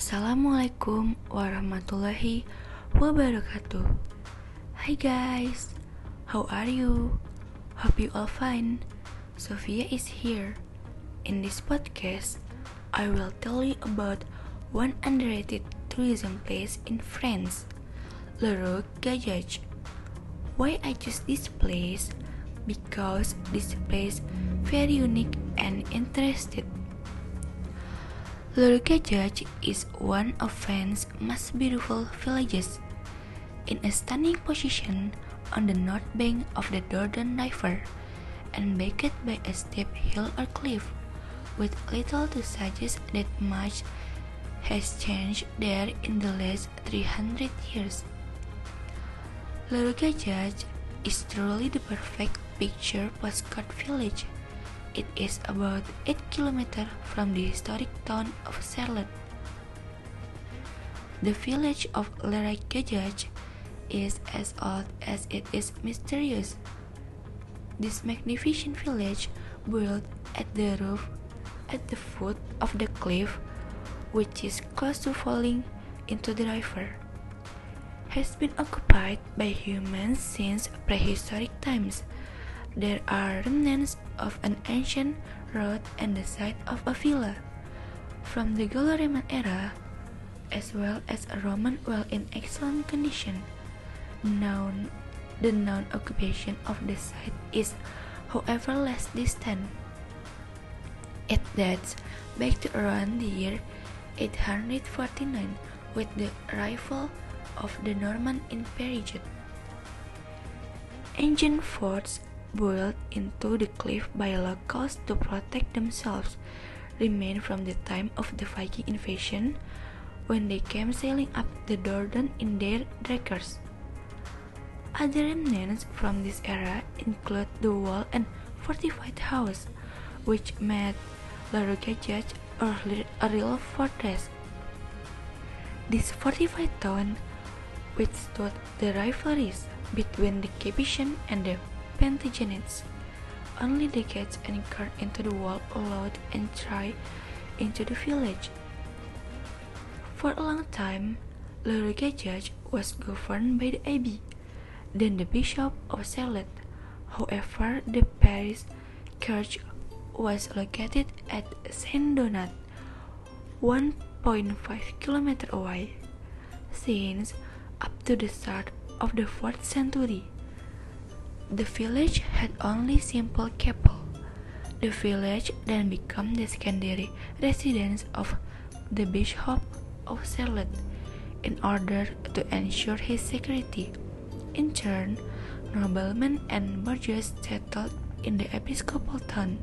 Assalamualaikum warahmatullahi wabarakatuh. Hi guys, how are you? Hope you all fine. Sophia is here. In this podcast, I will tell you about one underrated tourism place in France, Le Gagage. Why I choose this place? Because this place very unique and interesting. Le Gagage is one of France's most beautiful villages, in a stunning position on the north bank of the Dordogne River, and backed by a steep hill or cliff, with little to suggest that much has changed there in the last 300 years. Le Gagage is truly the perfect picture postcard village it is about 8 km from the historic town of Charlotte. The village of La Roque-Gageac is as old as it is mysterious. This magnificent village, built at the roof at the foot of the cliff, which is close to falling into the river, has been occupied by humans since prehistoric times. There are remnants of an ancient road and the site of a villa from the Gallo-Roman era, as well as a Roman well in excellent condition. Known, the known occupation of the site is, however, less distant. It dates back to around the year 849 with the arrival of the Norman in Périgord. Ancient forts built into the cliff by locals to protect themselves remain from the time of the Viking invasion when they came sailing up the Dordogne in their drakkars. Other remnants from this era include the wall and fortified house, which made La Roquette a real fortress. This fortified town withstood the rivalries between the Capetian and the Only the gates anchored into the wall allowed entry into the village. For a long time, Le Gagage was governed by the abbey, then the bishop of Charlotte. However, the parish church was located at Saint Donat, 1.5 km away, since up to the start of the 4th century. The village had only simple chapel. The village then became the secondary residence of the Bishop of Charlotte in order to ensure his security. In turn, noblemen and burgesses settled in the episcopal town,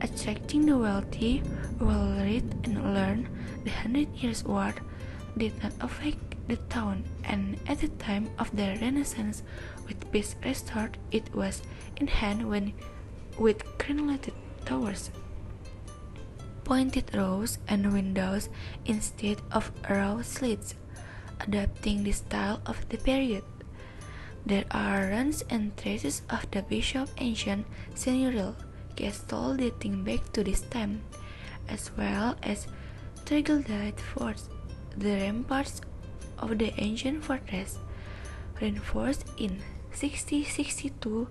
attracting the wealthy, well-read, and learned. The Hundred Years' War did not affect the town, and at the time of the Renaissance, with peace restored, it was in hand when, with crenellated towers, pointed rows, and windows instead of row slits, adapting the style of the period. There are ruins and traces of the bishop's ancient seigneurial castle dating back to this time, as well as troglodyte forts, the ramparts of the ancient fortress, reinforced in 1662,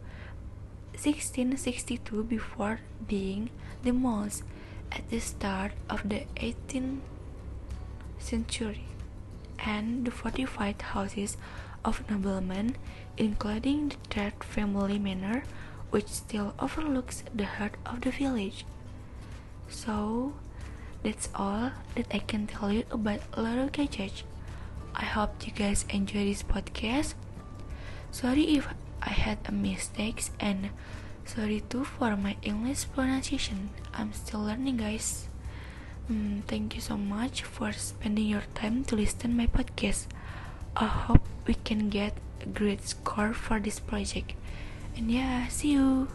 1662 before being demolished at the start of the 18th century, and the fortified houses of noblemen, including the third family manor, which still overlooks the heart of the village. So, that's all that I can tell you about La Roque-Gageac. I hope you guys enjoy this podcast. Sorry if I had a mistakes and sorry too for my English pronunciation. I'm still learning, guys. Mm, thank you so much for spending your time to listen my podcast. I hope we can get a great score for this project. And yeah, see you.